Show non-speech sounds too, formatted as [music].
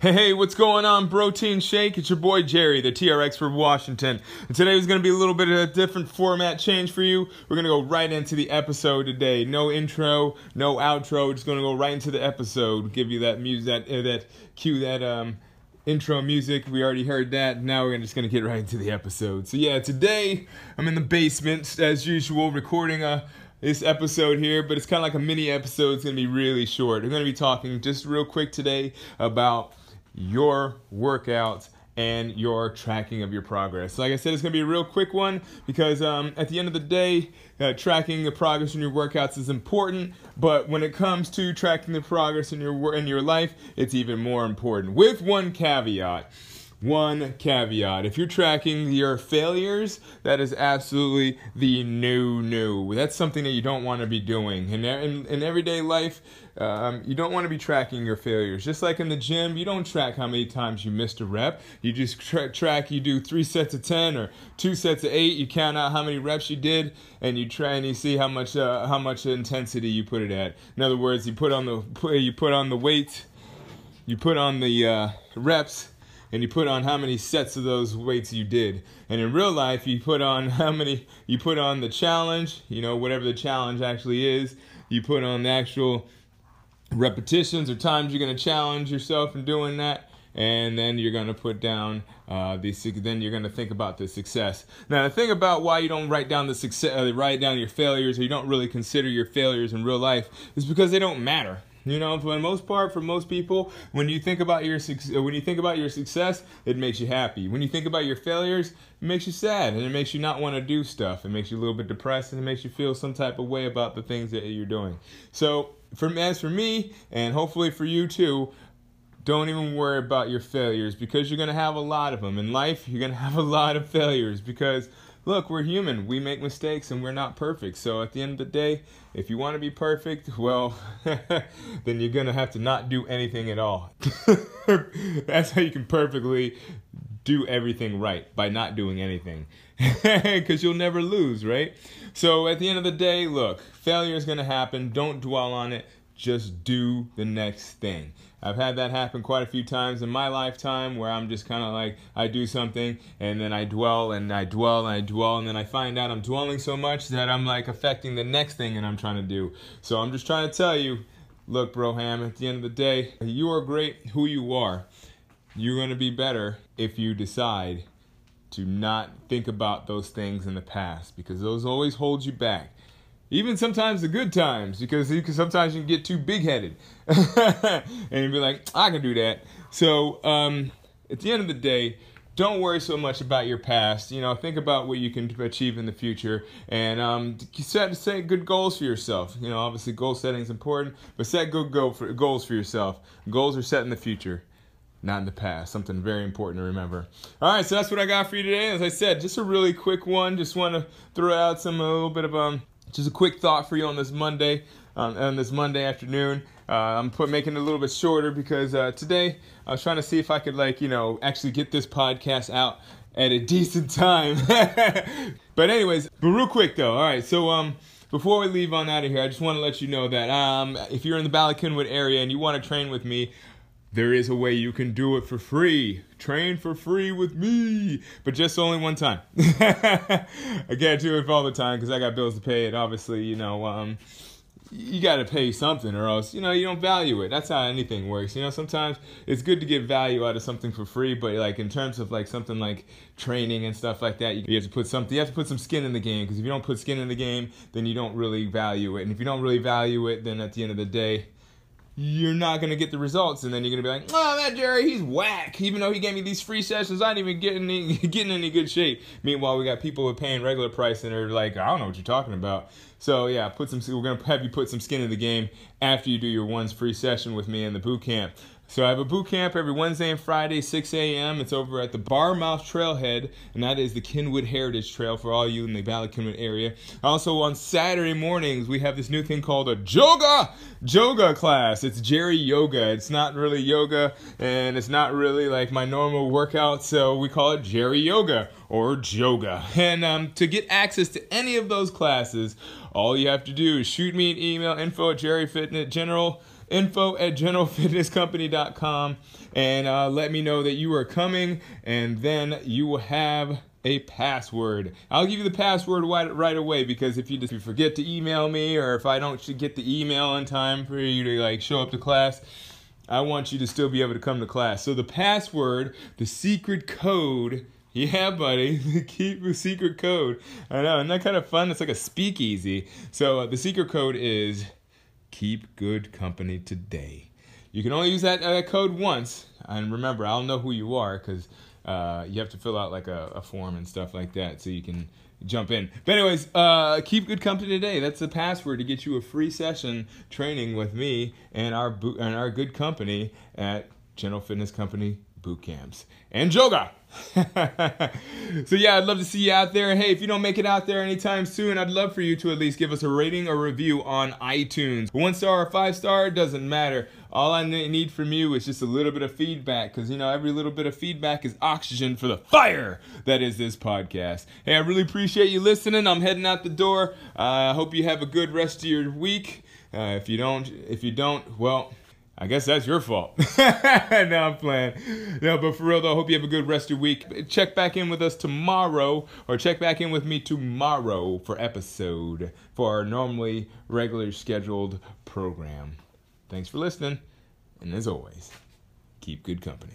Hey, hey, what's going on, Protein Shake? It's your boy Jerry, the TRX for Washington. And today is going to be a little bit of a different format change for you. We're going to go right into the episode today. No intro, no outro. We're just going to go right into the episode. Give you that music, that uh, that cue, that um intro music. We already heard that. Now we're just going to get right into the episode. So yeah, today I'm in the basement as usual, recording a this episode here, but it's kind of like a mini episode. It's going to be really short. I'm going to be talking just real quick today about your workouts and your tracking of your progress. Like I said, it's going to be a real quick one because um, at the end of the day, uh, tracking the progress in your workouts is important. But when it comes to tracking the progress in your in your life, it's even more important. With one caveat one caveat. If you're tracking your failures, that is absolutely the no no. That's something that you don't want to be doing. In, in, in everyday life, um, you don't want to be tracking your failures. Just like in the gym, you don't track how many times you missed a rep. You just tra- track, you do three sets of 10 or two sets of eight. You count out how many reps you did and you try and you see how much, uh, how much intensity you put it at. In other words, you put on the, you put on the weight, you put on the uh, reps and you put on how many sets of those weights you did. And in real life, you put on [laughs] how many, you put on the challenge, you know, whatever the challenge actually is, you put on the actual repetitions or times you're going to challenge yourself in doing that. And then you're going to put down uh, the then you're going to think about the success. Now the thing about why you don't write down the success, uh, write down your failures, or you don't really consider your failures in real life, is because they don't matter. You know, for the most part, for most people, when you think about your uh, when you think about your success, it makes you happy. When you think about your failures, it makes you sad, and it makes you not want to do stuff. It makes you a little bit depressed, and it makes you feel some type of way about the things that you're doing. So, for as for me, and hopefully for you too, don't even worry about your failures because you're gonna have a lot of them in life. You're gonna [laughs] have a lot of failures because look, we're human. We make mistakes and we're not perfect. So at the end of the day, if you want to be perfect, well, [laughs] then you're going to have to not do anything at all. [laughs] That's how you can perfectly do everything right by not doing anything. [laughs] Because you'll never lose, right? So at the end of the day, look, failure is going to happen. Don't dwell on it. Just do the next thing. I've had that happen quite a few times in my lifetime where I'm just kind of like, I do something and then I dwell and I dwell and I dwell and then I find out I'm dwelling so much that I'm like affecting the next thing and I'm trying to do. So I'm just trying to tell you, look, Broham, at the end of the day, you are great who you are. You're going to be better if you decide to not think about those things in the past because those always hold you back even sometimes the good times because you can, sometimes you can get too big headed [laughs] and you'd be like i can do that so um, at the end of the day don't worry so much about your past you know think about what you can achieve in the future and um, set set good goals for yourself you know obviously goal setting is important but set good goal for, goals for yourself goals are set in the future not in the past. Something very important to remember. All right, so that's what I got for you today. As I said, just a really quick one. Just want to throw out some a little bit of um just a quick thought for you on this Monday, um, on this Monday afternoon. Uh, I'm put, making it a little bit shorter because uh, today I was trying to see if I could like you know actually get this podcast out at a [laughs] decent time. [laughs] but anyways, but real quick though. All right, so um. Before we leave on out of here, I just want to let you know that um, if you're in the Bala Cynwyd area and you want to train with me, there is a way you can do it for free. Train for free with me, but just only one time. [laughs] I can't do it for all the time because I got bills to pay, and obviously, you know, um, you got to pay something, or else, you know, you don't value it. That's how anything works. You know, sometimes it's good to get value out of something for free, but like in terms of like something like training and stuff like that, you have to put something. You have to put some skin in the game because if you don't put skin in the game, then you don't really value it, and if you don't really value it, then at the end of the day you're not gonna get the results, and then you're gonna be like, "Oh, that Jerry, he's whack." Even though he gave me these free sessions, I didn't even get any [laughs] getting any good shape. Meanwhile, we got people who are paying regular price and they're like, "I don't know what you're talking about." So yeah, put some. We're gonna have you put some skin in the game after you do your one's free session with me in the boot camp. So I have a boot camp every Wednesday and Friday, 6 a.m. It's over at the Barmouth Trailhead, and that is the Cynwyd Heritage Trail for all you in the Bala Cynwyd area. Also on Saturday mornings, we have this new thing called a Joga Joga class. It's Jerry Yoga. It's not really yoga, and it's not really like my normal workout, so we call it Jerry Yoga or Joga. And um, to get access to any of those classes, all you have to do is shoot me an email, info at Jerry info at generalfitnesscompany.com and uh, let me know that you are coming, and then you will have a password. I'll give you the password right, right away because if you just forget to email me or if I don't get the email in time for you to like show up to class, I want you to still be able to come to class. So the password, the secret code, [laughs] yeah, buddy, [laughs] keep the secret code. I know, isn't that kind of fun? It's like a speakeasy. So uh, the secret code is keep good company today. You can only use that uh, code once, and remember, I'll know who you are because uh, you have to fill out like a, a, form and stuff like that so you can jump in. But anyways, uh, keep good company today. That's the password to get you a free session training with me and our and our good company at General Fitness Company boot camps and yoga. [laughs] so yeah, I'd love to see you out there. Hey, if you don't make it out there anytime soon, I'd love for you to at least give us a rating or review on iTunes. One star or five star doesn't matter. All I need from you is just a little bit of feedback because you know every little bit of feedback is oxygen for the fire that is this podcast. Hey, I really appreciate you listening. I'm heading out the door. I uh, hope you have a good rest of your week. Uh, if you don't, if you don't, well. I guess that's your fault. [laughs] now I'm playing. No, but for real though, I hope you have a good rest of your week. Check back in with us tomorrow, or check back in with me tomorrow for episode for our normally regular scheduled program. Thanks for listening, and as always, keep good company.